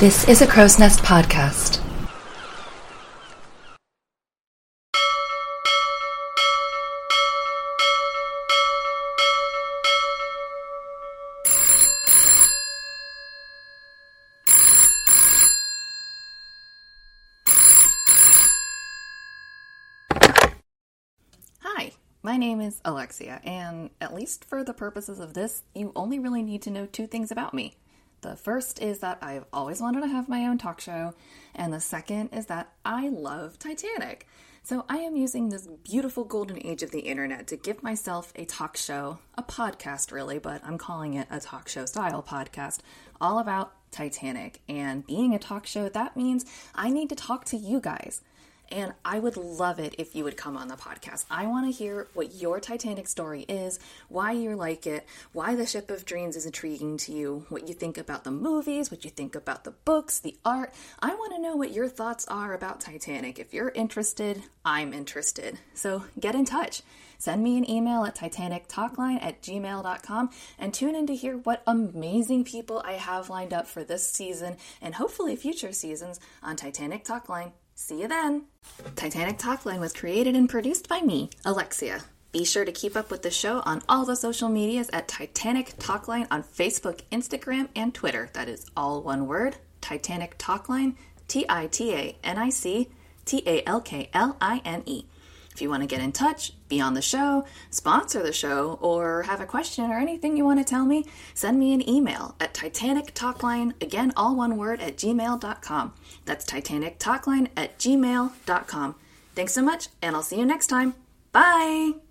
This is a Crow's Nest podcast. Hi, my name is Alexia, and at least for the purposes of this, you only really need to know two things about me. The first is that I've always wanted to have my own talk show, and the second is that I love Titanic. So I am using this beautiful golden age of the internet to give myself a talk show, a podcast really, but I'm calling it a talk show style podcast, all about Titanic. And being a talk show, that means I need to talk to you guys. And I would love it if you would come on the podcast. I want to hear what your Titanic story is, why you like it, why the Ship of Dreams is intriguing to you, what you think about the movies, what you think about the books, the art. I want to know what your thoughts are about Titanic. If you're interested, I'm interested. So get in touch. Send me an email at titanictalkline at gmail.com and tune in to hear what amazing people I have lined up for this season and hopefully future seasons on Titanic Talkline. See you then! Titanic Talkline was created and produced by me, Alexia. Be sure to keep up with the show on all the social medias at Titanic Talkline on Facebook, Instagram, and Twitter. That is all one word Titanic Talkline, T I T A N I C T A L K L I N E. If you want to get in touch, be on the show, sponsor the show, or have a question or anything you want to tell me, send me an email at Titanic Talkline, again, all one word, at gmail.com. That's Titanic Talkline at gmail.com. Thanks so much, and I'll see you next time. Bye!